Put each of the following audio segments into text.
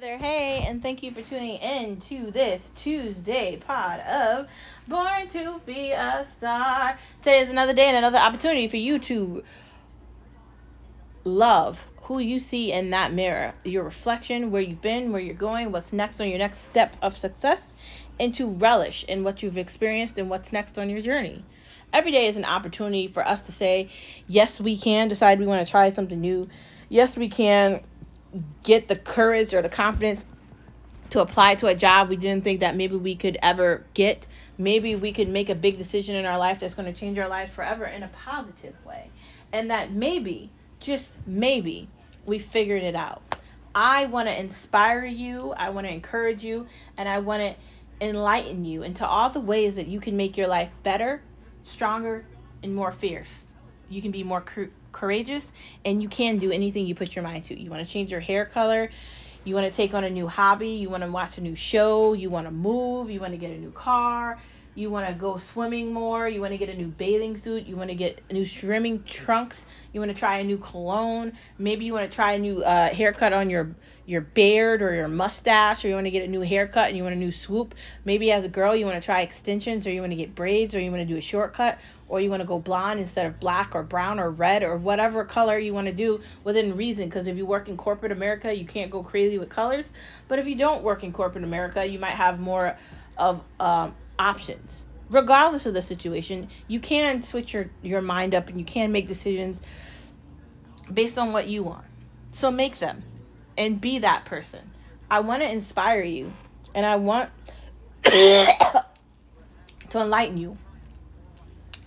there, hey, and thank you for tuning in to this Tuesday pod of Born to Be a Star. Today is another day and another opportunity for you to love who you see in that mirror, your reflection, where you've been, where you're going, what's next on your next step of success, and to relish in what you've experienced and what's next on your journey. Every day is an opportunity for us to say, yes, we can decide we want to try something new. Yes, we can get the courage or the confidence to apply to a job we didn't think that maybe we could ever get. Maybe we could make a big decision in our life that's going to change our life forever in a positive way. And that maybe, just maybe, we figured it out. I want to inspire you, I want to encourage you, and I want to enlighten you into all the ways that you can make your life better, stronger, and more fierce. You can be more courageous and you can do anything you put your mind to. You want to change your hair color, you want to take on a new hobby, you want to watch a new show, you want to move, you want to get a new car, you want to go swimming more, you want to get a new bathing suit, you want to get new swimming trunks, you want to try a new cologne, maybe you want to try a new uh, haircut on your your beard or your mustache, or you want to get a new haircut and you want a new swoop. Maybe as a girl you want to try extensions, or you want to get braids, or you want to do a shortcut, or you want to go blonde instead of black or brown or red or whatever color you want to do within reason. Because if you work in corporate America, you can't go crazy with colors. But if you don't work in corporate America, you might have more of um, options. Regardless of the situation, you can switch your, your mind up and you can make decisions based on what you want. So make them and be that person. I want to inspire you and I want to enlighten you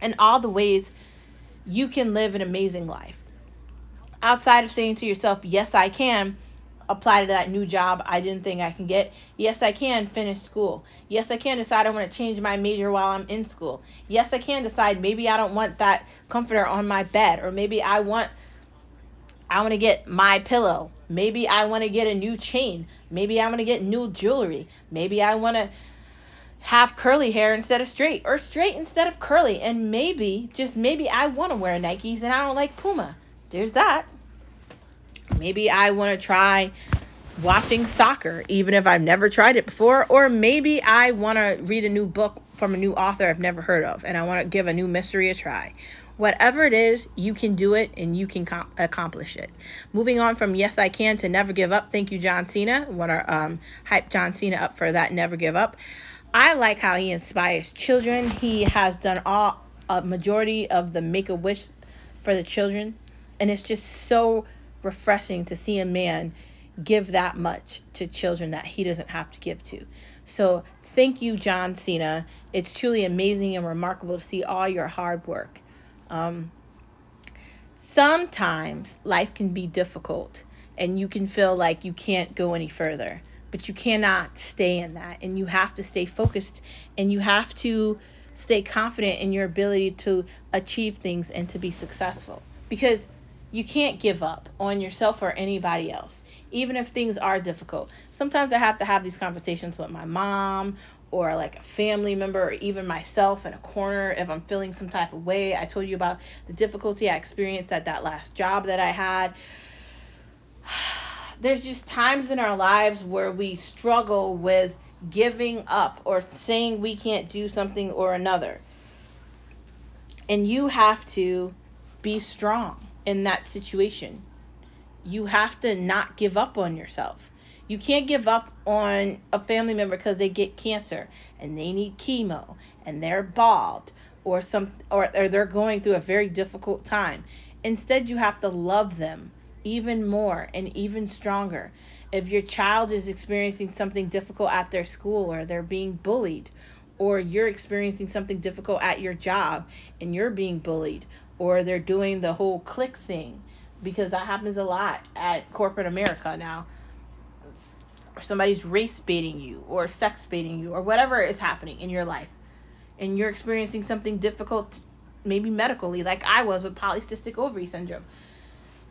in all the ways you can live an amazing life. Outside of saying to yourself, yes, I can, apply to that new job I didn't think I can get. Yes, I can finish school. Yes, I can decide I want to change my major while I'm in school. Yes, I can decide maybe I don't want that comforter on my bed or maybe I want I want to get my pillow. Maybe I want to get a new chain. Maybe I want to get new jewelry. Maybe I want to have curly hair instead of straight or straight instead of curly. And maybe, just maybe, I want to wear Nikes and I don't like Puma. There's that. Maybe I want to try watching soccer, even if I've never tried it before. Or maybe I want to read a new book from a new author I've never heard of and I want to give a new mystery a try. Whatever it is, you can do it and you can com- accomplish it. Moving on from Yes I Can to Never Give Up. Thank you, John Cena. Want to um, hype John Cena up for that Never Give Up. I like how he inspires children. He has done all a majority of the Make a Wish for the children, and it's just so refreshing to see a man give that much to children that he doesn't have to give to. So thank you, John Cena. It's truly amazing and remarkable to see all your hard work. Um, sometimes life can be difficult and you can feel like you can't go any further, but you cannot stay in that. And you have to stay focused and you have to stay confident in your ability to achieve things and to be successful because you can't give up on yourself or anybody else even if things are difficult. Sometimes I have to have these conversations with my mom or like a family member or even myself in a corner if I'm feeling some type of way. I told you about the difficulty I experienced at that last job that I had. There's just times in our lives where we struggle with giving up or saying we can't do something or another. And you have to be strong in that situation you have to not give up on yourself. You can't give up on a family member because they get cancer and they need chemo and they're bald or some or, or they're going through a very difficult time. Instead, you have to love them even more and even stronger. If your child is experiencing something difficult at their school or they're being bullied or you're experiencing something difficult at your job and you're being bullied or they're doing the whole click thing because that happens a lot at corporate America now. Or somebody's race baiting you or sex baiting you or whatever is happening in your life. And you're experiencing something difficult, maybe medically, like I was with polycystic ovary syndrome.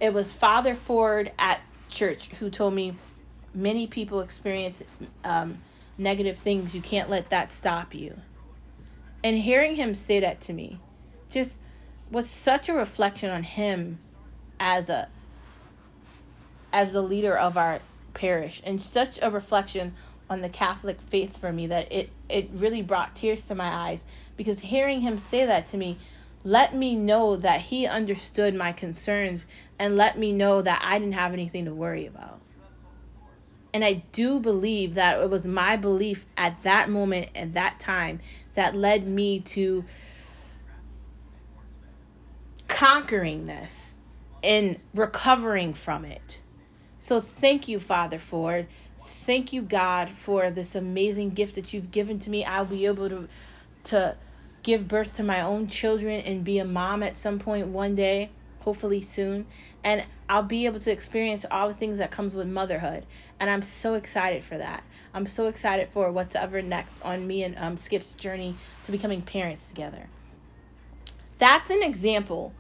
It was Father Ford at church who told me many people experience um, negative things. You can't let that stop you. And hearing him say that to me just was such a reflection on him as a as the leader of our parish and such a reflection on the Catholic faith for me that it it really brought tears to my eyes because hearing him say that to me let me know that he understood my concerns and let me know that I didn't have anything to worry about. And I do believe that it was my belief at that moment, at that time, that led me to conquering this and recovering from it. So thank you, Father Ford. Thank you, God, for this amazing gift that you've given to me. I'll be able to to give birth to my own children and be a mom at some point one day hopefully soon and I'll be able to experience all the things that comes with motherhood and I'm so excited for that. I'm so excited for what's ever next on me and um, Skip's journey to becoming parents together. That's an example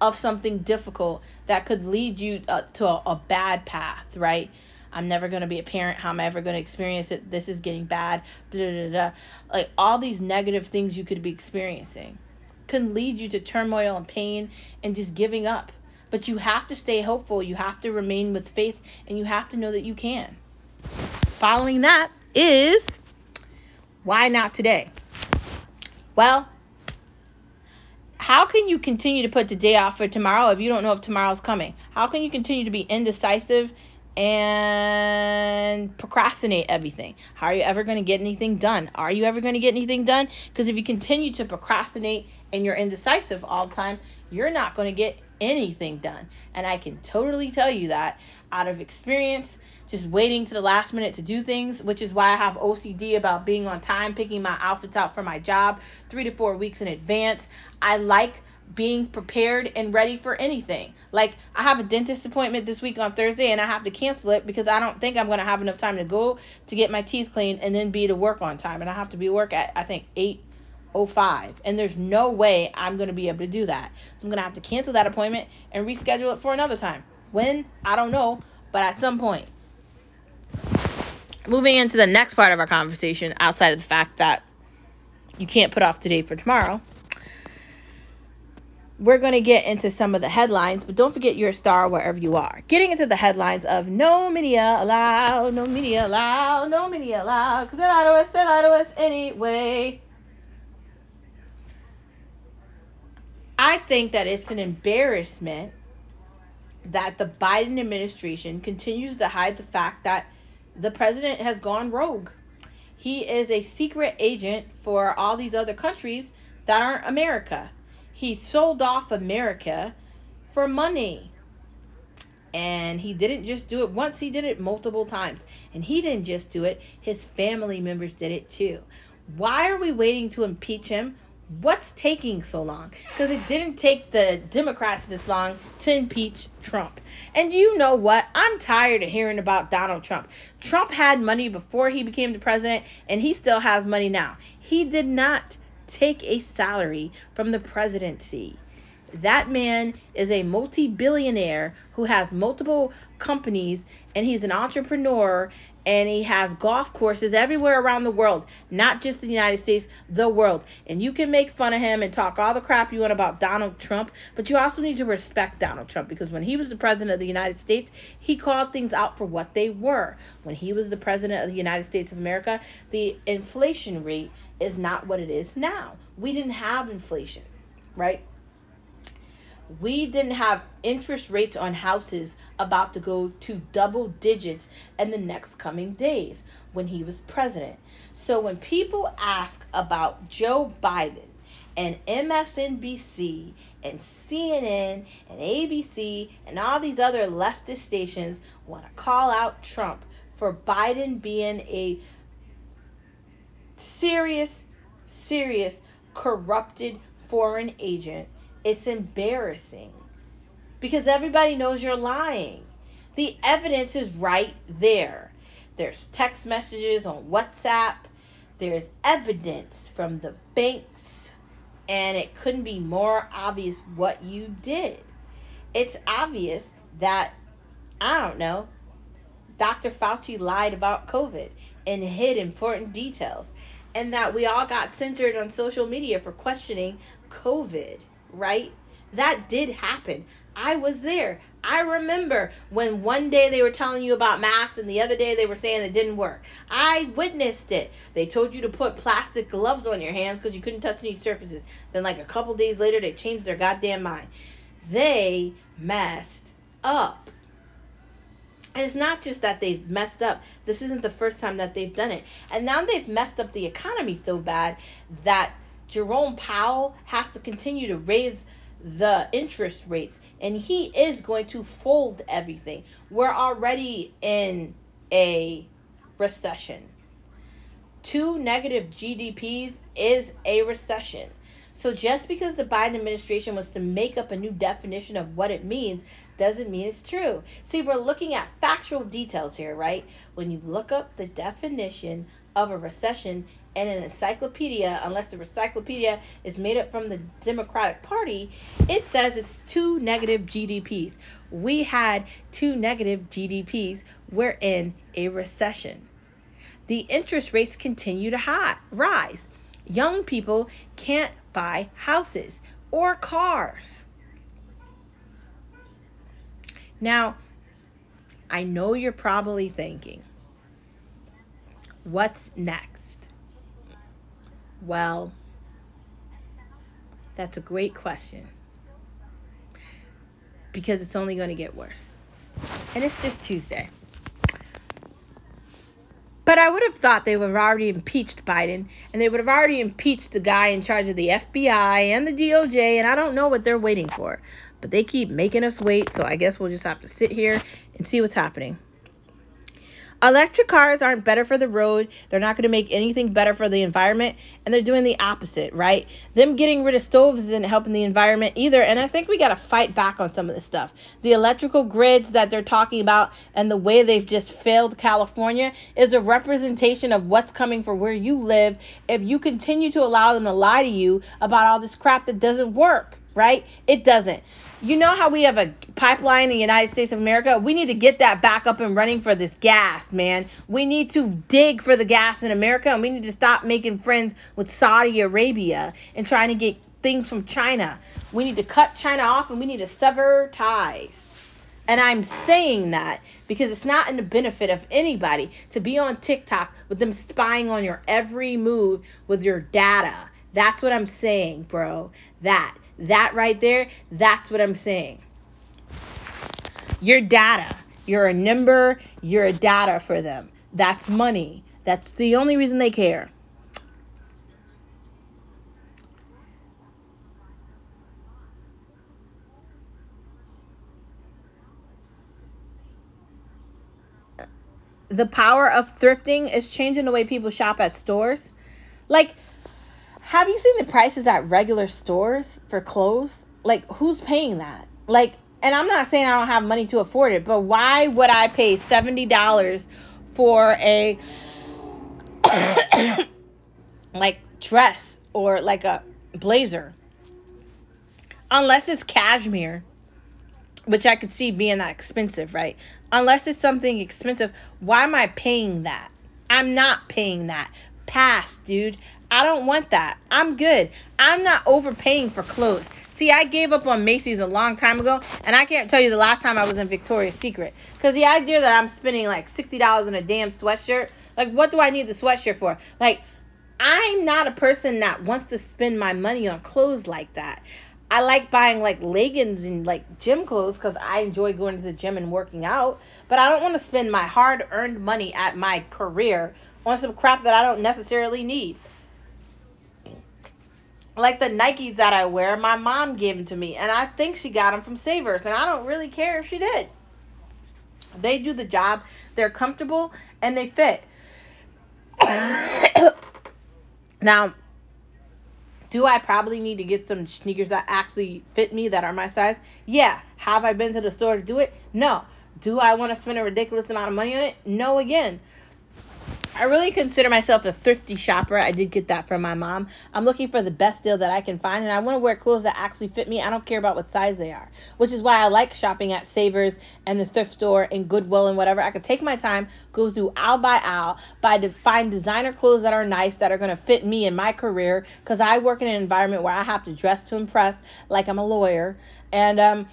of something difficult that could lead you uh, to a, a bad path, right? I'm never going to be a parent. How am I ever going to experience it? This is getting bad. Blah, blah, blah. Like all these negative things you could be experiencing can lead you to turmoil and pain and just giving up. But you have to stay hopeful. You have to remain with faith and you have to know that you can. Following that is why not today? Well, how can you continue to put the day off for tomorrow if you don't know if tomorrow's coming? How can you continue to be indecisive and procrastinate everything. How are you ever going to get anything done? Are you ever going to get anything done? Because if you continue to procrastinate and you're indecisive all the time, you're not going to get anything done. And I can totally tell you that out of experience, just waiting to the last minute to do things, which is why I have OCD about being on time, picking my outfits out for my job three to four weeks in advance. I like being prepared and ready for anything. Like I have a dentist appointment this week on Thursday and I have to cancel it because I don't think I'm going to have enough time to go to get my teeth cleaned and then be to work on time and I have to be work at I think 8:05 and there's no way I'm going to be able to do that. So I'm going to have to cancel that appointment and reschedule it for another time. When? I don't know, but at some point. Moving into the next part of our conversation outside of the fact that you can't put off today for tomorrow we're going to get into some of the headlines, but don't forget you're a star wherever you are. Getting into the headlines of no media allowed, no media allowed, no media allowed, because they lie to us, they lie to us anyway. I think that it's an embarrassment that the Biden administration continues to hide the fact that the president has gone rogue. He is a secret agent for all these other countries that aren't America he sold off America for money. And he didn't just do it once, he did it multiple times. And he didn't just do it, his family members did it too. Why are we waiting to impeach him? What's taking so long? Because it didn't take the Democrats this long to impeach Trump. And you know what? I'm tired of hearing about Donald Trump. Trump had money before he became the president, and he still has money now. He did not take a salary from the presidency. That man is a multi billionaire who has multiple companies and he's an entrepreneur and he has golf courses everywhere around the world, not just the United States, the world. And you can make fun of him and talk all the crap you want about Donald Trump, but you also need to respect Donald Trump because when he was the president of the United States, he called things out for what they were. When he was the president of the United States of America, the inflation rate is not what it is now. We didn't have inflation, right? We didn't have interest rates on houses about to go to double digits in the next coming days when he was president. So when people ask about Joe Biden and MSNBC and CNN and ABC and all these other leftist stations want to call out Trump for Biden being a serious, serious, corrupted foreign agent, it's embarrassing because everybody knows you're lying. The evidence is right there. There's text messages on WhatsApp, there's evidence from the banks, and it couldn't be more obvious what you did. It's obvious that, I don't know, Dr. Fauci lied about COVID and hid important details and that we all got censored on social media for questioning COVID, right? That did happen. I was there. I remember when one day they were telling you about masks and the other day they were saying it didn't work. I witnessed it. They told you to put plastic gloves on your hands because you couldn't touch any surfaces. Then, like a couple days later, they changed their goddamn mind. They messed up. And it's not just that they've messed up. This isn't the first time that they've done it. And now they've messed up the economy so bad that Jerome Powell has to continue to raise the interest rates and he is going to fold everything. We're already in a recession. Two negative GDPs is a recession. So just because the Biden administration wants to make up a new definition of what it means doesn't mean it's true. See, we're looking at factual details here, right? When you look up the definition of a recession in an encyclopedia, unless the encyclopedia is made up from the Democratic Party, it says it's two negative GDPs. We had two negative GDPs. We're in a recession. The interest rates continue to high, rise. Young people can't buy houses or cars. Now, I know you're probably thinking, what's next? Well, that's a great question because it's only going to get worse. And it's just Tuesday. But I would have thought they would have already impeached Biden and they would have already impeached the guy in charge of the FBI and the DOJ, and I don't know what they're waiting for. But they keep making us wait, so I guess we'll just have to sit here and see what's happening. Electric cars aren't better for the road. They're not going to make anything better for the environment. And they're doing the opposite, right? Them getting rid of stoves isn't helping the environment either. And I think we got to fight back on some of this stuff. The electrical grids that they're talking about and the way they've just failed California is a representation of what's coming for where you live if you continue to allow them to lie to you about all this crap that doesn't work, right? It doesn't you know how we have a pipeline in the United States of America? We need to get that back up and running for this gas, man. We need to dig for the gas in America and we need to stop making friends with Saudi Arabia and trying to get things from China. We need to cut China off and we need to sever ties. And I'm saying that because it's not in the benefit of anybody to be on TikTok with them spying on your every move with your data. That's what I'm saying, bro. That. That right there, that's what I'm saying. Your data. You're a number, you're a data for them. That's money. That's the only reason they care. The power of thrifting is changing the way people shop at stores. Like, have you seen the prices at regular stores for clothes? Like, who's paying that? Like, and I'm not saying I don't have money to afford it, but why would I pay $70 for a like dress or like a blazer? Unless it's cashmere, which I could see being that expensive, right? Unless it's something expensive, why am I paying that? I'm not paying that. Pass, dude. I don't want that. I'm good. I'm not overpaying for clothes. See, I gave up on Macy's a long time ago, and I can't tell you the last time I was in Victoria's Secret. Because the idea that I'm spending like $60 on a damn sweatshirt, like, what do I need the sweatshirt for? Like, I'm not a person that wants to spend my money on clothes like that. I like buying like leggings and like gym clothes because I enjoy going to the gym and working out. But I don't want to spend my hard earned money at my career on some crap that I don't necessarily need like the Nikes that I wear, my mom gave them to me, and I think she got them from Savers, and I don't really care if she did. They do the job. They're comfortable and they fit. now, do I probably need to get some sneakers that actually fit me that are my size? Yeah. Have I been to the store to do it? No. Do I want to spend a ridiculous amount of money on it? No again. I really consider myself a thrifty shopper. I did get that from my mom. I'm looking for the best deal that I can find, and I want to wear clothes that actually fit me. I don't care about what size they are, which is why I like shopping at Savers and the thrift store and Goodwill and whatever. I could take my time, go through aisle by aisle, buy to find designer clothes that are nice that are going to fit me in my career, because I work in an environment where I have to dress to impress, like I'm a lawyer, and um,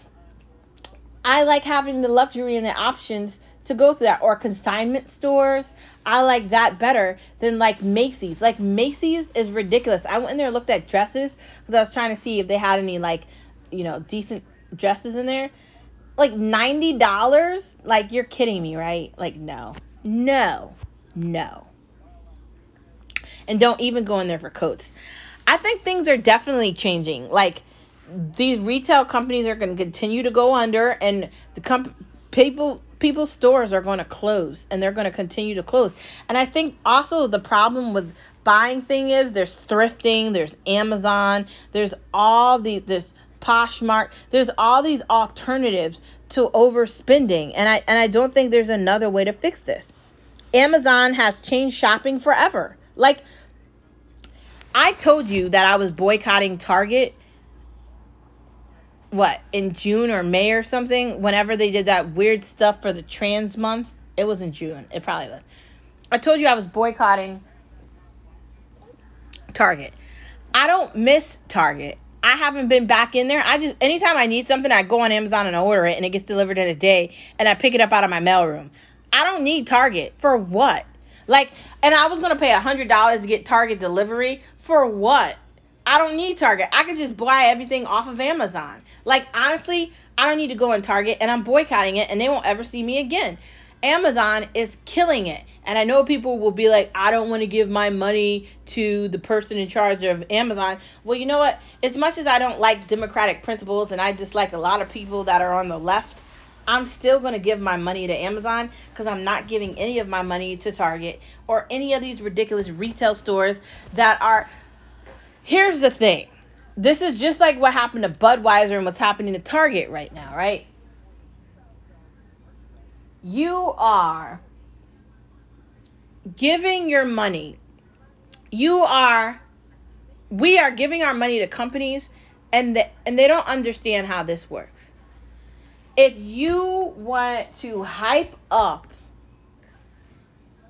I like having the luxury and the options to go through that or consignment stores. I like that better than like Macy's. Like Macy's is ridiculous. I went in there and looked at dresses because I was trying to see if they had any like, you know, decent dresses in there. Like ninety dollars? Like you're kidding me, right? Like no, no, no. And don't even go in there for coats. I think things are definitely changing. Like these retail companies are going to continue to go under, and the comp- people people's stores are going to close and they're going to continue to close. And I think also the problem with buying thing is there's thrifting, there's Amazon, there's all the this Poshmark, there's all these alternatives to overspending. And I and I don't think there's another way to fix this. Amazon has changed shopping forever. Like I told you that I was boycotting Target what in June or May or something, whenever they did that weird stuff for the trans month. It was in June. It probably was. I told you I was boycotting Target. I don't miss Target. I haven't been back in there. I just anytime I need something, I go on Amazon and order it and it gets delivered in a day and I pick it up out of my mailroom. I don't need Target for what? Like, and I was gonna pay a hundred dollars to get Target delivery for what? I don't need Target. I could just buy everything off of Amazon. Like honestly, I don't need to go in Target and I'm boycotting it and they won't ever see me again. Amazon is killing it. And I know people will be like, I don't want to give my money to the person in charge of Amazon. Well, you know what? As much as I don't like democratic principles and I dislike a lot of people that are on the left, I'm still going to give my money to Amazon because I'm not giving any of my money to Target or any of these ridiculous retail stores that are here's the thing. This is just like what happened to Budweiser and what's happening to Target right now, right? You are giving your money. You are we are giving our money to companies and the, and they don't understand how this works. If you want to hype up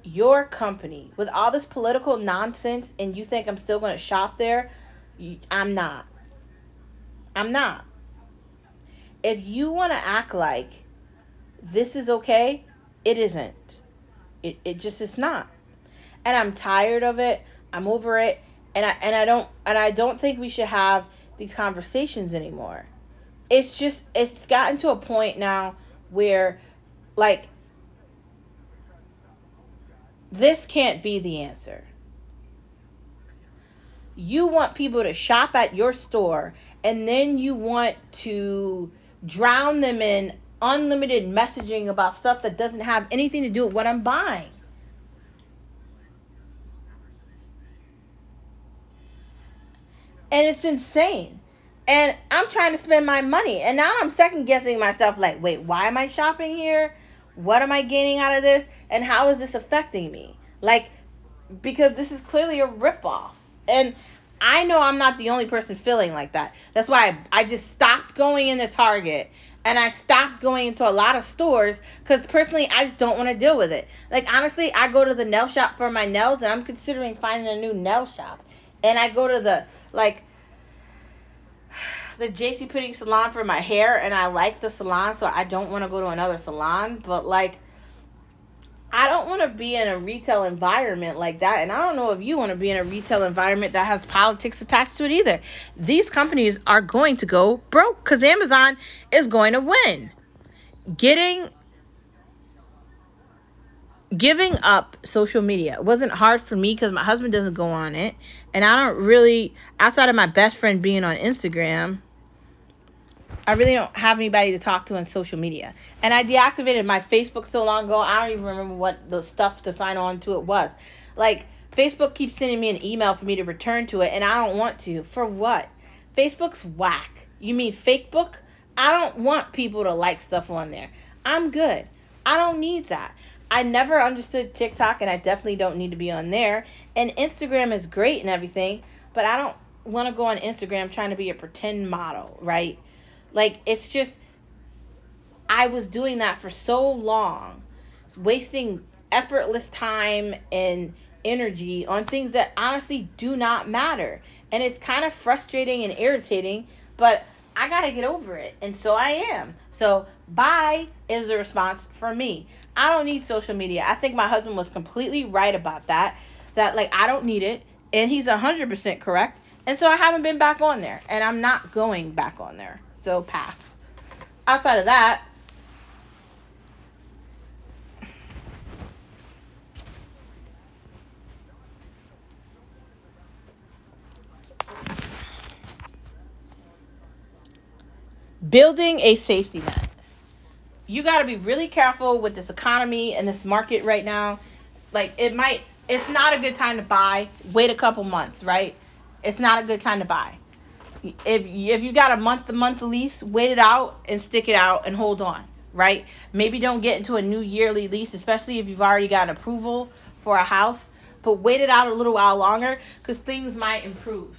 your company with all this political nonsense and you think I'm still going to shop there, I'm not. I'm not. If you want to act like this is okay, it isn't. It, it just is not. And I'm tired of it. I'm over it. And I and I don't and I don't think we should have these conversations anymore. It's just it's gotten to a point now where like this can't be the answer. You want people to shop at your store and then you want to drown them in unlimited messaging about stuff that doesn't have anything to do with what I'm buying. And it's insane. And I'm trying to spend my money. And now I'm second guessing myself like, wait, why am I shopping here? What am I gaining out of this? And how is this affecting me? Like, because this is clearly a ripoff. And I know I'm not the only person feeling like that. That's why I, I just stopped going into Target and I stopped going into a lot of stores because personally I just don't want to deal with it. Like honestly, I go to the nail shop for my nails and I'm considering finding a new nail shop. And I go to the like the JC Penney salon for my hair and I like the salon so I don't want to go to another salon, but like I don't want to be in a retail environment like that. And I don't know if you want to be in a retail environment that has politics attached to it either. These companies are going to go broke because Amazon is going to win. Getting giving up social media it wasn't hard for me because my husband doesn't go on it and i don't really outside of my best friend being on instagram I really don't have anybody to talk to on social media. And I deactivated my Facebook so long ago, I don't even remember what the stuff to sign on to it was. Like, Facebook keeps sending me an email for me to return to it, and I don't want to. For what? Facebook's whack. You mean Fakebook? I don't want people to like stuff on there. I'm good. I don't need that. I never understood TikTok, and I definitely don't need to be on there. And Instagram is great and everything, but I don't want to go on Instagram trying to be a pretend model, right? Like it's just I was doing that for so long, wasting effortless time and energy on things that honestly do not matter. And it's kind of frustrating and irritating, but I got to get over it. And so I am. So bye is the response for me. I don't need social media. I think my husband was completely right about that. That like I don't need it, and he's hundred percent correct. And so I haven't been back on there, and I'm not going back on there. So pass. Outside of that, building a safety net. You got to be really careful with this economy and this market right now. Like it might it's not a good time to buy. Wait a couple months, right? It's not a good time to buy. If if you got a month to month lease, wait it out and stick it out and hold on, right? Maybe don't get into a new yearly lease, especially if you've already got approval for a house. But wait it out a little while longer because things might improve.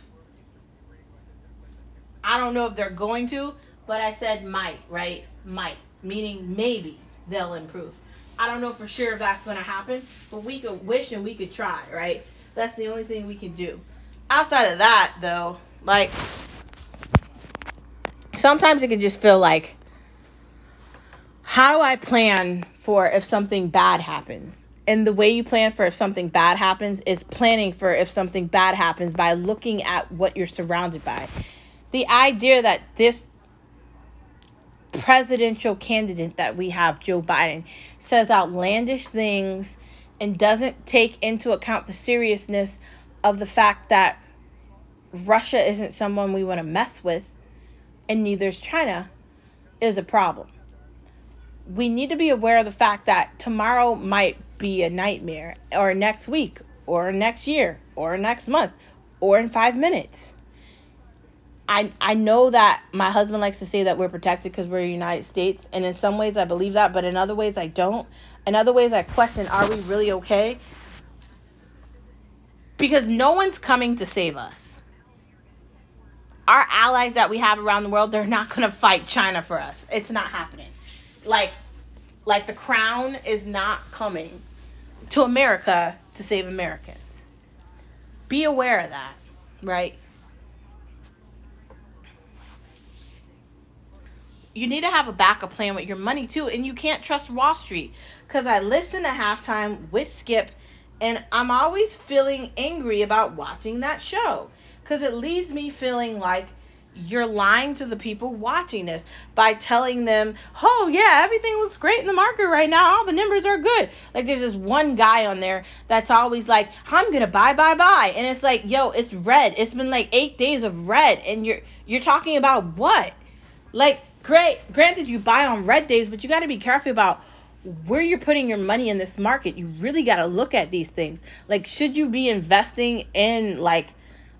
I don't know if they're going to, but I said might, right? Might, meaning maybe they'll improve. I don't know for sure if that's going to happen, but we could wish and we could try, right? That's the only thing we can do. Outside of that, though, like sometimes it can just feel like, how do I plan for if something bad happens? And the way you plan for if something bad happens is planning for if something bad happens by looking at what you're surrounded by. The idea that this presidential candidate that we have, Joe Biden, says outlandish things and doesn't take into account the seriousness of the fact that Russia isn't someone we want to mess with, and neither is China, is a problem. We need to be aware of the fact that tomorrow might be a nightmare, or next week, or next year, or next month, or in five minutes. I I know that my husband likes to say that we're protected because we're United States, and in some ways I believe that, but in other ways I don't. In other ways I question, are we really okay? Because no one's coming to save us. Our allies that we have around the world, they're not going to fight China for us. It's not happening. Like like the crown is not coming to America to save Americans. Be aware of that, right? you need to have a backup plan with your money too, and you can't trust Wall Street. Because I listen to halftime with Skip, and I'm always feeling angry about watching that show. Because it leaves me feeling like you're lying to the people watching this by telling them, oh, yeah, everything looks great in the market right now. All the numbers are good. Like, there's this one guy on there that's always like, I'm going to buy, buy, buy. And it's like, yo, it's red. It's been like eight days of red. And you're, you're talking about what? Like, great. Granted, you buy on red days, but you got to be careful about where you're putting your money in this market. You really got to look at these things. Like, should you be investing in like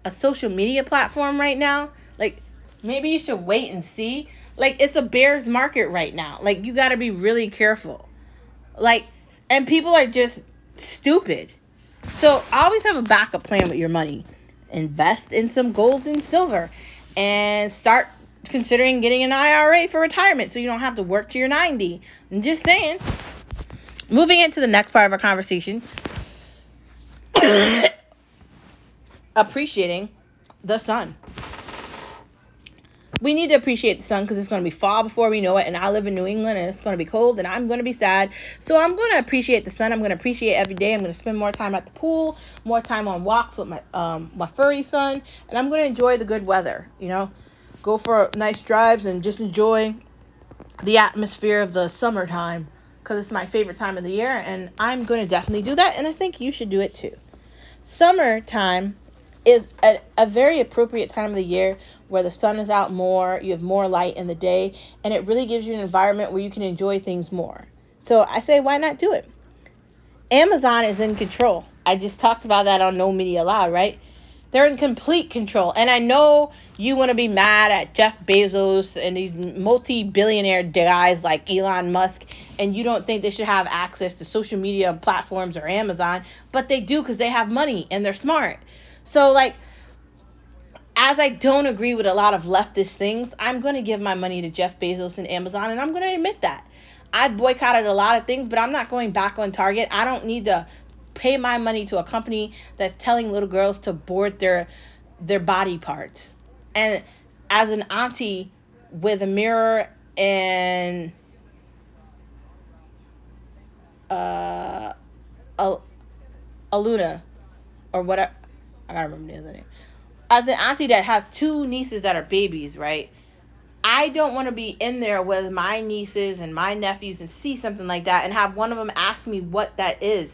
a social media platform right now? Like, maybe you should wait and see. Like, it's a bear's market right now. Like, you got to be really careful. Like, and people are just stupid. So, always have a backup plan with your money. Invest in some gold and silver and start considering getting an IRA for retirement so you don't have to work to your 90. I'm just saying. Moving into the next part of our conversation, appreciating the sun. We need to appreciate the sun because it's going to be fall before we know it. And I live in New England and it's going to be cold and I'm going to be sad. So I'm going to appreciate the sun. I'm going to appreciate every day. I'm going to spend more time at the pool, more time on walks with my um, my furry son, and I'm going to enjoy the good weather. You know, go for nice drives and just enjoy the atmosphere of the summertime because it's my favorite time of the year and I'm going to definitely do that and I think you should do it too. Summertime is a, a, very appropriate time of the year where the sun is out more, you have more light in the day, and it really gives you an environment where you can enjoy things more. So I say, why not do it? Amazon is in control. I just talked about that on No Media Allowed, right? They're in complete control. And I know you want to be mad at Jeff Bezos and these multi billionaire guys like Elon Musk, and you don't think they should have access to social media platforms or Amazon, but they do because they have money and they're smart. So, like, as I don't agree with a lot of leftist things, I'm going to give my money to Jeff Bezos and Amazon, and I'm going to admit that. I've boycotted a lot of things, but I'm not going back on Target. I don't need to pay my money to a company that's telling little girls to board their their body parts. And as an auntie with a mirror and uh, Al- Aluna, or whatever. I gotta remember the other name. As an auntie that has two nieces that are babies, right? I don't want to be in there with my nieces and my nephews and see something like that and have one of them ask me what that is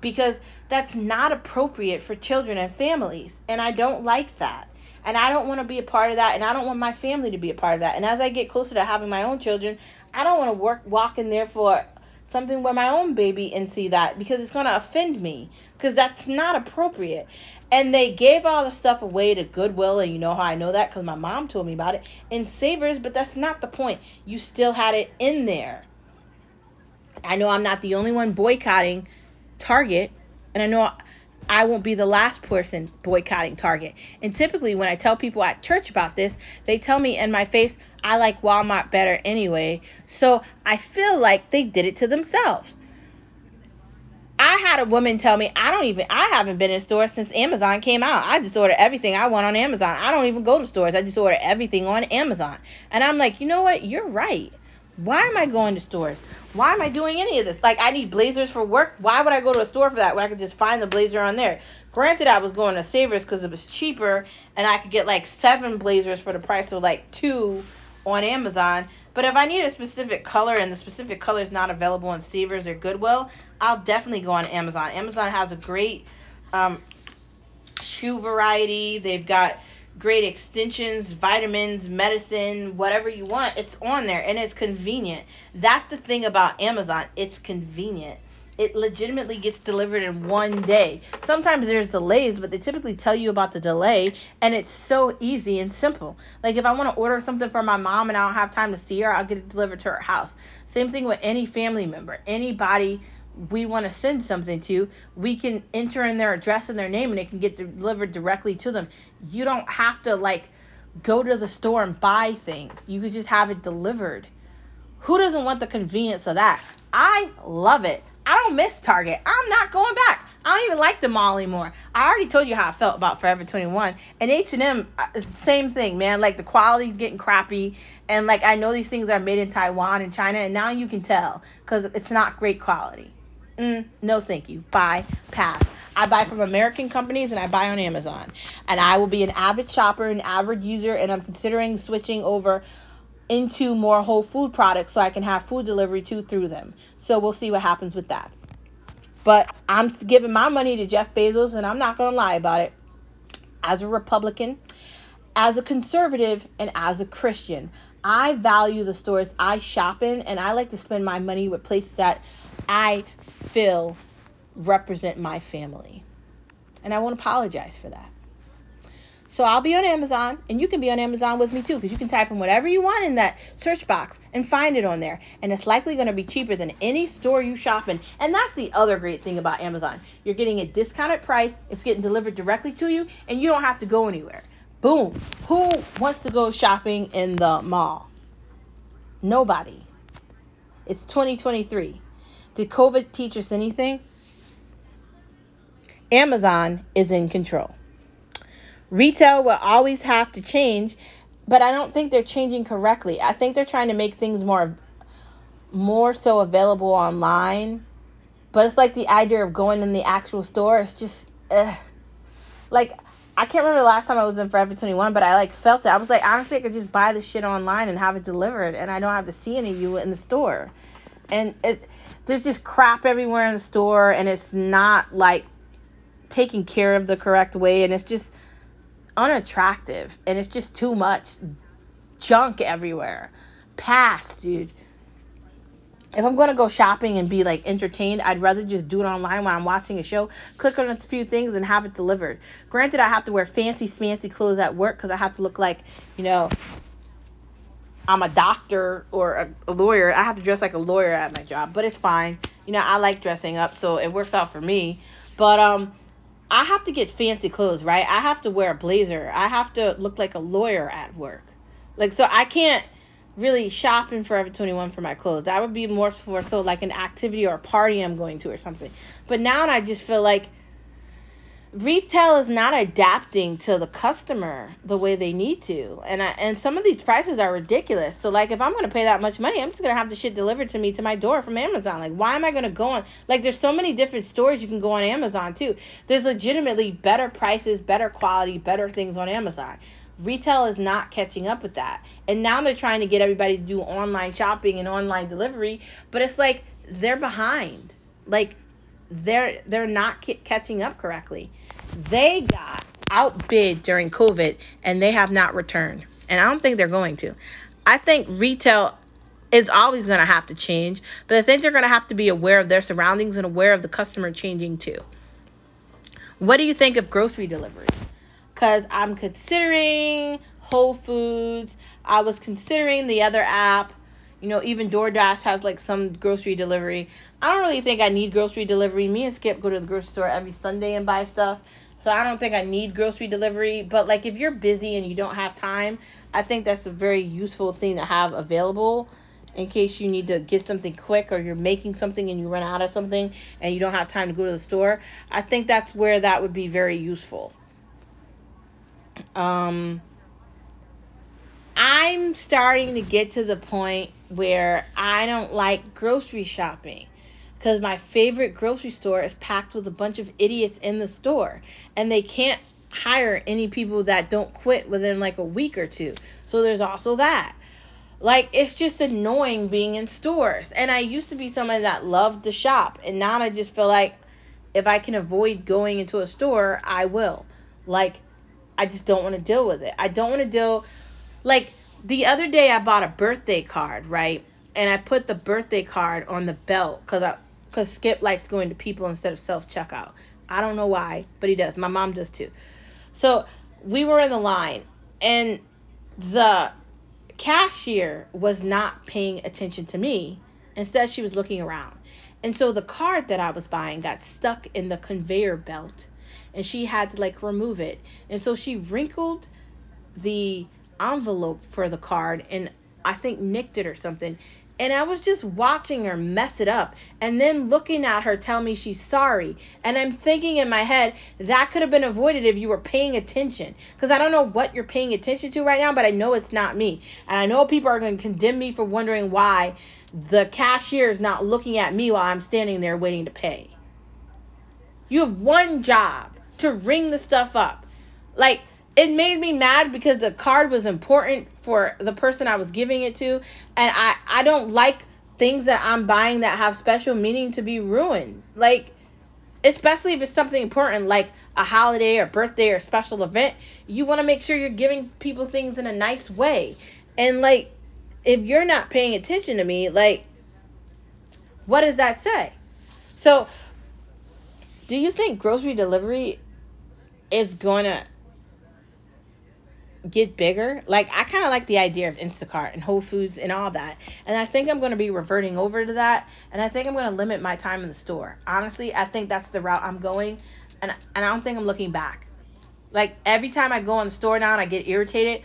because that's not appropriate for children and families. And I don't like that. And I don't want to be a part of that. And I don't want my family to be a part of that. And as I get closer to having my own children, I don't want to work walk in there for something with my own baby and see that because it's going to offend me because that's not appropriate. And they gave all the stuff away to Goodwill, and you know how I know that because my mom told me about it in Savers, but that's not the point. You still had it in there. I know I'm not the only one boycotting Target, and I know I won't be the last person boycotting Target. And typically, when I tell people at church about this, they tell me in my face, I like Walmart better anyway. So I feel like they did it to themselves. I had a woman tell me I don't even I haven't been in stores since Amazon came out. I just order everything I want on Amazon. I don't even go to stores. I just order everything on Amazon. And I'm like, you know what? You're right. Why am I going to stores? Why am I doing any of this? Like I need blazers for work. Why would I go to a store for that when I could just find the blazer on there? Granted, I was going to Savers because it was cheaper and I could get like seven blazers for the price of like two on Amazon. But if I need a specific color and the specific color is not available in Savers or Goodwill, I'll definitely go on Amazon. Amazon has a great um, shoe variety. They've got great extensions, vitamins, medicine, whatever you want. It's on there and it's convenient. That's the thing about Amazon. It's convenient it legitimately gets delivered in one day. Sometimes there's delays, but they typically tell you about the delay, and it's so easy and simple. Like if I want to order something for my mom and I don't have time to see her, I'll get it delivered to her house. Same thing with any family member, anybody we want to send something to, we can enter in their address and their name, and it can get delivered directly to them. You don't have to like go to the store and buy things. You could just have it delivered. Who doesn't want the convenience of that? I love it. I don't miss Target. I'm not going back. I don't even like the mall anymore. I already told you how I felt about Forever 21 and H&M. Same thing, man. Like the quality's getting crappy, and like I know these things are made in Taiwan and China, and now you can tell because it's not great quality. Mm, no, thank you. Bye. Pass. I buy from American companies and I buy on Amazon. And I will be an avid shopper, an avid user, and I'm considering switching over into more whole food products so I can have food delivery too through them. So we'll see what happens with that. But I'm giving my money to Jeff Bezos and I'm not going to lie about it. As a Republican, as a conservative, and as a Christian, I value the stores I shop in and I like to spend my money with places that I feel represent my family. And I won't apologize for that. So I'll be on Amazon, and you can be on Amazon with me too, because you can type in whatever you want in that search box and find it on there. And it's likely going to be cheaper than any store you shop in. And that's the other great thing about Amazon. You're getting a discounted price, it's getting delivered directly to you, and you don't have to go anywhere. Boom. Who wants to go shopping in the mall? Nobody. It's 2023. Did COVID teach us anything? Amazon is in control. Retail will always have to change, but I don't think they're changing correctly. I think they're trying to make things more more so available online. But it's like the idea of going in the actual store. It's just ugh. like I can't remember the last time I was in Forever 21, but I like felt it. I was like, honestly, I could just buy this shit online and have it delivered, and I don't have to see any of you in the store. And it, there's just crap everywhere in the store, and it's not like taken care of the correct way, and it's just unattractive and it's just too much junk everywhere. Pass, dude. If I'm gonna go shopping and be like entertained, I'd rather just do it online when I'm watching a show. Click on a few things and have it delivered. Granted, I have to wear fancy, fancy clothes at work because I have to look like, you know, I'm a doctor or a, a, lawyer. I have to dress like a lawyer at my job, but it's fine. You know, I like dressing up, so it works out for me. But um, I have to get fancy clothes, right? I have to wear a blazer. I have to look like a lawyer at work. Like so I can't really shop in Forever 21 for my clothes. That would be more for so like an activity or a party I'm going to or something. But now I just feel like retail is not adapting to the customer the way they need to. And I, and some of these prices are ridiculous. So like if i'm going to pay that much money i'm just going to have the shit delivered to me to my door from amazon. Like why am i going to go on like there's so many different stores you can go on amazon too. There's legitimately better prices better quality better things on amazon. Retail is not catching up with that. And now they're trying to get everybody to do online shopping and online delivery but it's like they're behind. Like they're they're not c- catching up correctly. They got outbid during COVID and they have not returned. And I don't think they're going to. I think retail is always going to have to change, but I think they're going to have to be aware of their surroundings and aware of the customer changing too. What do you think of grocery delivery? Cuz I'm considering Whole Foods. I was considering the other app you know, even DoorDash has like some grocery delivery. I don't really think I need grocery delivery. Me and Skip go to the grocery store every Sunday and buy stuff. So I don't think I need grocery delivery. But like if you're busy and you don't have time, I think that's a very useful thing to have available in case you need to get something quick or you're making something and you run out of something and you don't have time to go to the store. I think that's where that would be very useful. Um I'm starting to get to the point where I don't like grocery shopping because my favorite grocery store is packed with a bunch of idiots in the store and they can't hire any people that don't quit within like a week or two. So there's also that. Like it's just annoying being in stores. And I used to be someone that loved to shop and now I just feel like if I can avoid going into a store, I will. Like I just don't want to deal with it. I don't want to deal like the other day I bought a birthday card, right? And I put the birthday card on the belt cuz I cuz Skip likes going to people instead of self checkout. I don't know why, but he does. My mom does too. So, we were in the line and the cashier was not paying attention to me. Instead, she was looking around. And so the card that I was buying got stuck in the conveyor belt and she had to like remove it. And so she wrinkled the envelope for the card and I think nicked it or something. And I was just watching her mess it up and then looking at her tell me she's sorry. And I'm thinking in my head, that could have been avoided if you were paying attention. Because I don't know what you're paying attention to right now, but I know it's not me. And I know people are going to condemn me for wondering why the cashier is not looking at me while I'm standing there waiting to pay. You have one job to ring the stuff up. Like, it made me mad because the card was important for the person I was giving it to and I I don't like things that I'm buying that have special meaning to be ruined. Like especially if it's something important like a holiday or birthday or special event, you want to make sure you're giving people things in a nice way. And like if you're not paying attention to me, like what does that say? So do you think grocery delivery is going to get bigger. Like I kind of like the idea of Instacart and Whole Foods and all that. And I think I'm going to be reverting over to that and I think I'm going to limit my time in the store. Honestly, I think that's the route I'm going and and I don't think I'm looking back. Like every time I go in the store now and I get irritated.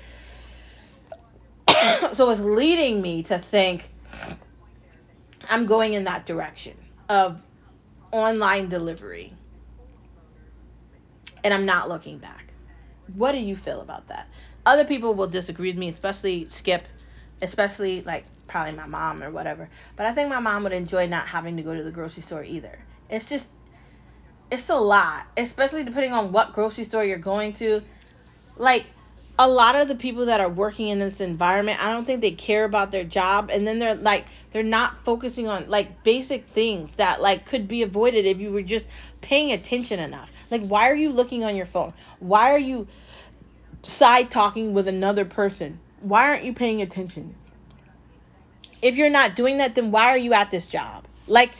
so it's leading me to think I'm going in that direction of online delivery. And I'm not looking back. What do you feel about that? Other people will disagree with me, especially Skip, especially like probably my mom or whatever. But I think my mom would enjoy not having to go to the grocery store either. It's just it's a lot, especially depending on what grocery store you're going to. Like a lot of the people that are working in this environment, I don't think they care about their job and then they're like they're not focusing on like basic things that like could be avoided if you were just paying attention enough. Like why are you looking on your phone? Why are you side talking with another person? Why aren't you paying attention? If you're not doing that, then why are you at this job? Like,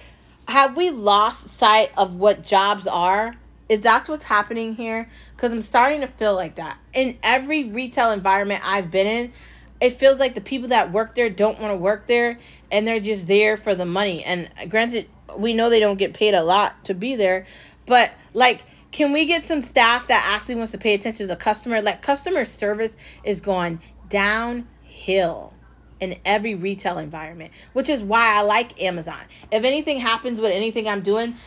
have we lost sight of what jobs are? Is that what's happening here? Because I'm starting to feel like that. In every retail environment I've been in, it feels like the people that work there don't want to work there and they're just there for the money. And granted, we know they don't get paid a lot to be there, but like, can we get some staff that actually wants to pay attention to the customer? Like customer service is going downhill in every retail environment, which is why I like Amazon. If anything happens with anything I'm doing,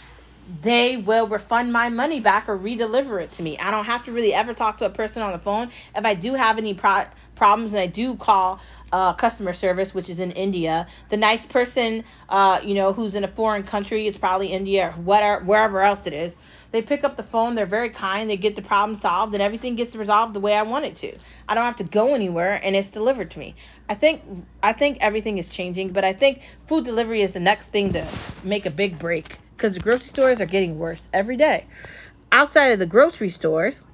they will refund my money back or re-deliver it to me. I don't have to really ever talk to a person on the phone. If I do have any pro- problems and I do call uh, customer service, which is in India, the nice person, uh, you know, who's in a foreign country, it's probably India or whatever, wherever else it is. They pick up the phone, they're very kind, they get the problem solved, and everything gets resolved the way I want it to. I don't have to go anywhere, and it's delivered to me. I think I think everything is changing, but I think food delivery is the next thing to make a big break because the grocery stores are getting worse every day. Outside of the grocery stores,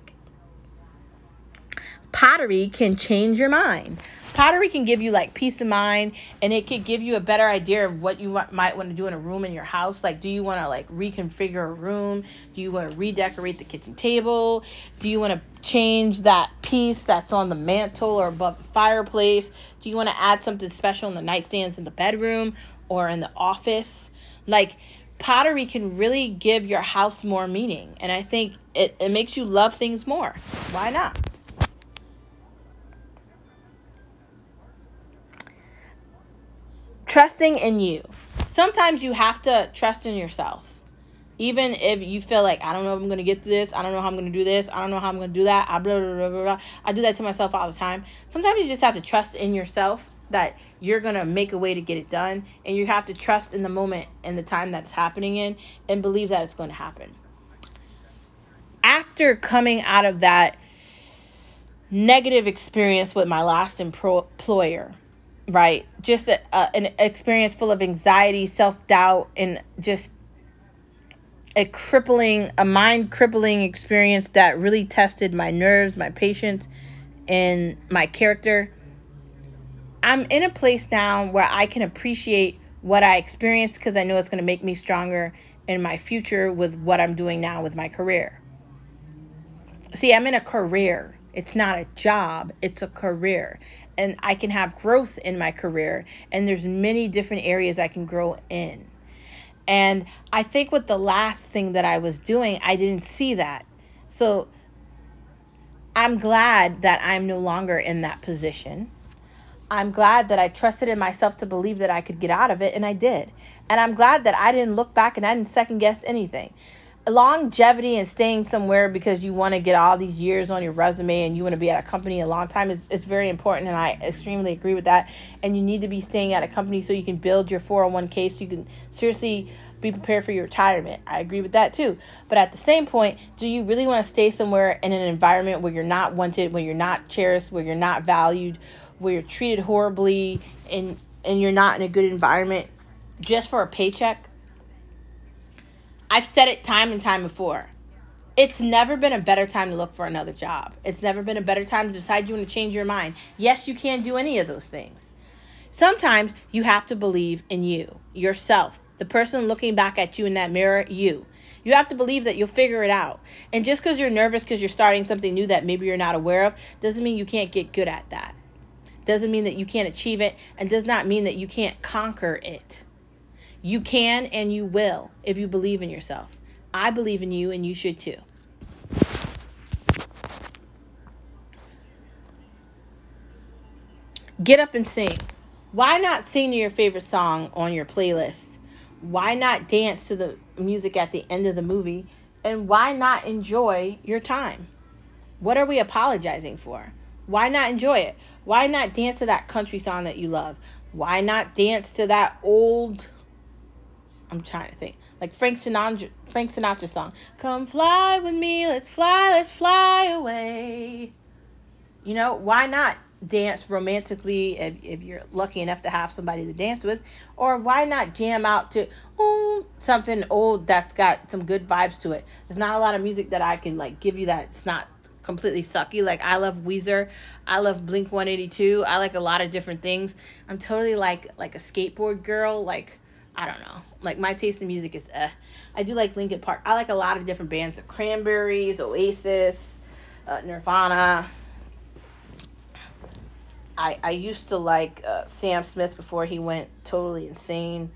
pottery can change your mind. Pottery can give you like peace of mind and it could give you a better idea of what you might want to do in a room in your house. Like, do you want to like reconfigure a room? Do you want to redecorate the kitchen table? Do you want to change that piece that's on the mantle or above the fireplace? Do you want to add something special in the nightstands in the bedroom or in the office? Like, pottery can really give your house more meaning. And I think it, it makes you love things more. Why not? Trusting in you. Sometimes you have to trust in yourself. Even if you feel like, I don't know if I'm to get through this, I don't know how I'm to do this, I don't know how I'm to do that, I, blah, blah, blah, blah. I do that to myself all the time. Sometimes you just have to trust in yourself that you're to make a way to get it done and you have to trust in the moment and the time that's happening in and believe that it's to happen. After coming out of that negative experience with my last employer, right? Just a, a, an experience full of anxiety, self-doubt and just a crippling, a mind crippling experience that really tested my nerves, my patience, and my character I'm in a place now where I can appreciate what I experienced because I know it's going to make me stronger in my future with what I'm doing now with my career. See, I'm in a career. It's not a job, it's a career. And I can have growth in my career and there's many different areas I can grow in. And I think with the last thing that I was doing, I didn't see that. So I'm glad that I'm no longer in that position. I'm glad that I trusted in myself to believe that I could get out of it, and I did. And I'm glad that I didn't look back and I didn't second guess anything. Longevity and staying somewhere because you want to get all these years on your resume and you want to be at a company a long time is, is very important, and I extremely agree with that. And you need to be staying at a company so you can build your 401k so you can seriously be prepared for your retirement. I agree with that too. But at the same point, do you really want to stay somewhere in an environment where you're not wanted, where you're not cherished, where you're not valued? where you're treated horribly and and you're not in a good environment just for a paycheck. I've said it time and time before. It's never been a better time to look for another job. It's never been a better time to decide you want to change your mind. Yes, you can do any of those things. Sometimes you have to believe in you, yourself, the person looking back at you in that mirror, you. You have to believe that you'll figure it out. And just because you're nervous because you're starting something new that maybe you're not aware of doesn't mean you can't get good at that doesn't mean that you can't achieve it and does not mean that you can't conquer it. You can and you will if you believe in yourself. I believe in you and you should too. Get up and sing. Why not sing to your favorite song on your playlist? Why not dance to the music at the end of the movie? And why not enjoy your time? What are we apologizing for? Why not enjoy it? Why not dance to that country song that you love? Why not dance to that old I'm trying to think. Like Frank Sinatra Frank Sinatra song. Come fly with me, let's fly, let's fly away. You know, why not dance romantically if, if you're lucky enough to have somebody to dance with? Or why not jam out to something old that's got some good vibes to it? There's not a lot of music that I can like give you that it's not completely sucky. Like I love Weezer, I love Blink 182. I like a lot of different things. I'm totally like like a skateboard girl. Like I don't know. Like my taste in music is uh. I do like Linkin Park. I like a lot of different bands. The Cranberries, Oasis, uh, Nirvana. I I used to like uh, Sam Smith before he went totally insane.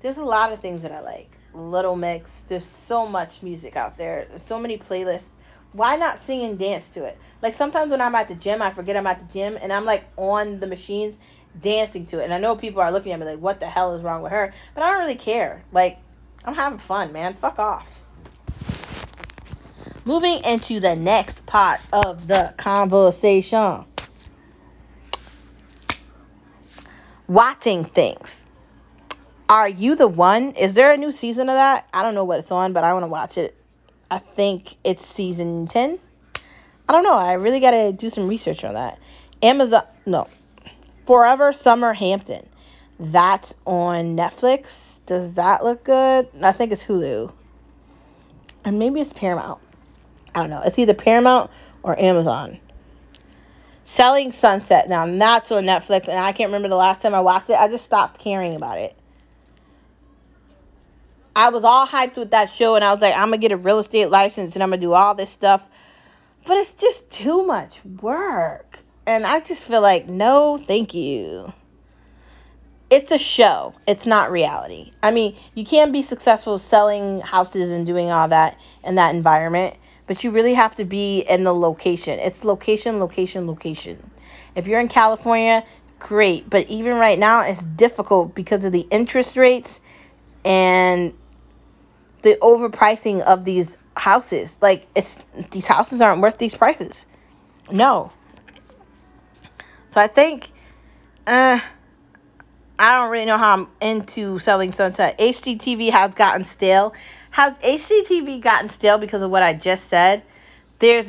There's a lot of things that I like. Little Mix. There's so much music out there. So many playlists why not sing and dance to it? Like sometimes when I'm at the gym, I forget I'm at the gym and I'm like on the machines dancing to it. And I know people are looking at me like, what the hell is wrong with her? But I don't really care. Like, I'm having fun, man. Fuck off. Moving into the next part of the conversation. Watching things. Are you the one? Is there a new season of that? I don't know what it's on, but I want to watch it. I think it's season 10. I don't know. I really got to do some research on that. Amazon, no. Forever Summer Hampton. That's on Netflix. Does that look good? I think it's Hulu. And maybe it's Paramount. I don't know. It's either Paramount or Amazon. Selling Sunset. Now, that's on Netflix, and I can't remember the last time I watched it. I just stopped caring about it. I was all hyped with that show, and I was like, I'm to get a real estate license, and I'm to do all this stuff. But it's just too much work. And I just feel like, no, thank you. It's a show. It's not reality. I mean, you can be successful selling houses and doing all that in that environment, but you really have to be in the location. It's location, location, location. If you're in California, great. But even right now, it's difficult because of the interest rates and the overpricing of these houses. Like, it's these houses aren't worth these prices. No. So I think, uh, I don't really know how I'm into selling Sunset. HGTV has gotten stale. Has HGTV gotten stale because of what I just said? There's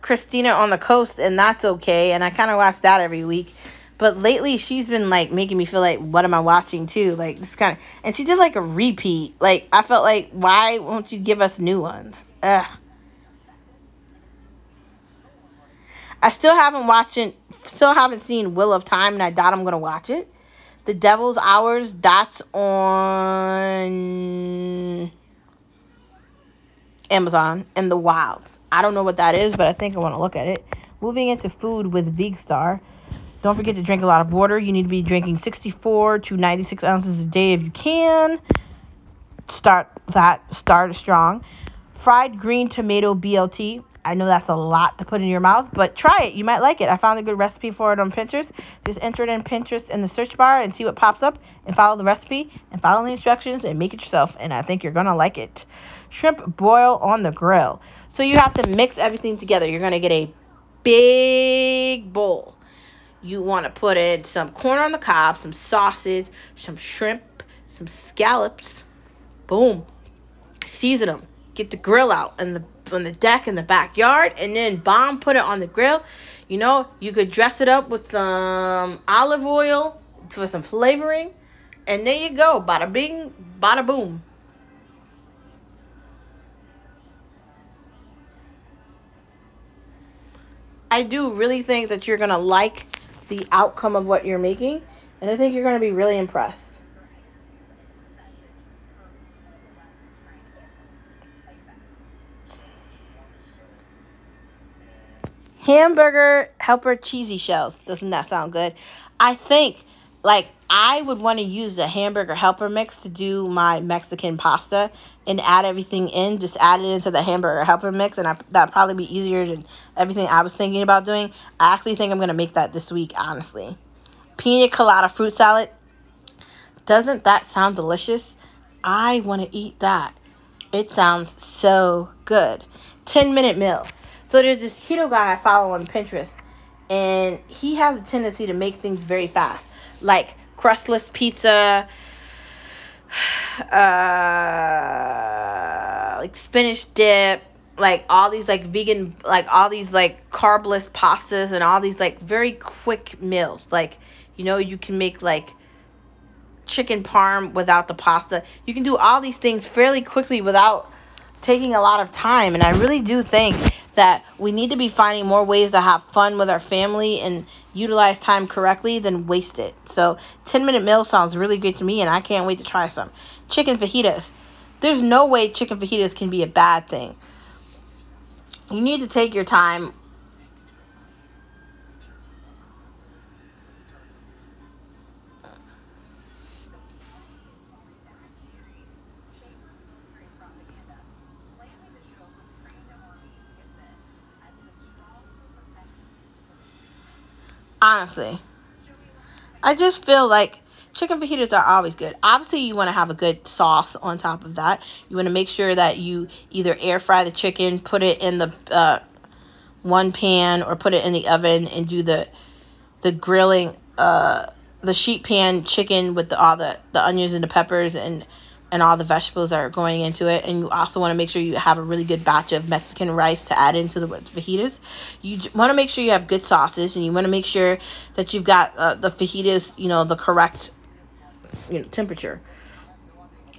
Christina on the coast, and that's okay. And I kind of watch that every week. But lately, she's been like making me feel like, what am I watching too? Like this kind of, and she did like a repeat. Like I felt like, why won't you give us new ones? Ugh. I still haven't watching, still haven't seen Wheel of Time, and I doubt I'm gonna watch it. The Devil's Hours, that's on Amazon and The Wilds. I don't know what that is, but I think I want to look at it. Moving into food with Vegstar. Don't forget to drink a lot of water. You need to be drinking 64 to 96 ounces a day if you can. Start that. Start strong. Fried green tomato BLT. I know that's a lot to put in your mouth, but try it. You might like it. I found a good recipe for it on Pinterest. Just enter it in Pinterest in the search bar and see what pops up and follow the recipe and follow the instructions and make it yourself. And I think you're going to like it. Shrimp boil on the grill. So you have to mix everything together. You're going to get a big bowl. You want to put in some corn on the cob, some sausage, some shrimp, some scallops. Boom. Season them. Get the grill out and the on the deck in the backyard and then bomb put it on the grill. You know, you could dress it up with some olive oil for some flavoring. And there you go. Bada bing, bada boom. I do really think that you're going to like the outcome of what you're making. And I think you're going to be really impressed. Hamburger helper cheesy shells. Doesn't that sound good? I think like I would want to use the hamburger helper mix to do my Mexican pasta and add everything in. Just add it into the hamburger helper mix, and I, that'd probably be easier than everything I was thinking about doing. I actually think I'm gonna make that this week, honestly. Pina colada fruit salad. Doesn't that sound delicious? I want to eat that. It sounds so good. 10 minute meal. So there's this keto guy I follow on Pinterest, and he has a tendency to make things very fast, like crustless pizza, uh, like spinach dip, like all these like vegan, like all these like carbless pastas and all these like very quick meals. Like you know you can make like chicken parm without the pasta. You can do all these things fairly quickly without taking a lot of time. And I really do think that we need to be finding more ways to have fun with our family and utilize time correctly than waste it. So 10 minute meal sounds really good to me and I can't wait to try some. Chicken fajitas. There's no way chicken fajitas can be a bad thing. You need to take your time honestly. I just feel like chicken fajitas are always good. Obviously, you want to have a good sauce on top of that. You want to make sure that you either air fry the chicken, put it in the uh, one pan, or put it in the oven and do the the grilling, uh, the sheet pan chicken with the, all the the onions and the peppers and and all the vegetables that are going into it. And you also want to make sure you have a really good batch of Mexican rice to add into the fajitas. You want to make sure you have good sauces, and you want to make sure that you've got uh, the fajitas, you know, the correct you know temperature.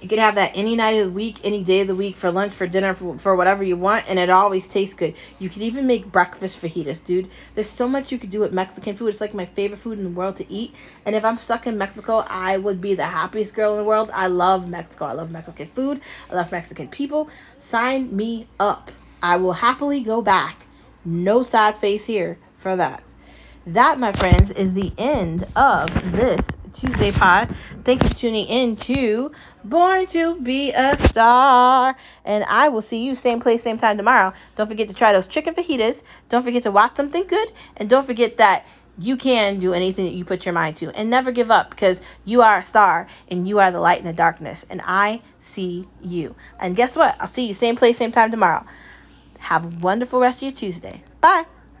You can have that any night of the week, any day of the week, for lunch, for dinner, for, for whatever you want, and it always tastes good. You can even make breakfast fajitas, dude. There's so much you could do with Mexican food. It's like my favorite food in the world to eat. And if I'm stuck in Mexico, I would be the happiest girl in the world. I love Mexico. I love Mexican food. I love Mexican people. Sign me up. I will happily go back. No sad face here for that. That, my friends, is the end of this Tuesday pod. Thank you for tuning in to Born to Be a Star. And I will see you same place, same time tomorrow. Don't forget to try those chicken fajitas. Don't forget to watch something good. And don't forget that you can do anything that you put your mind to. And never give up because you are a star and you are the light in the darkness. And I see you. And guess what? I'll see you same place, same time tomorrow. Have a wonderful rest of your Tuesday. Bye.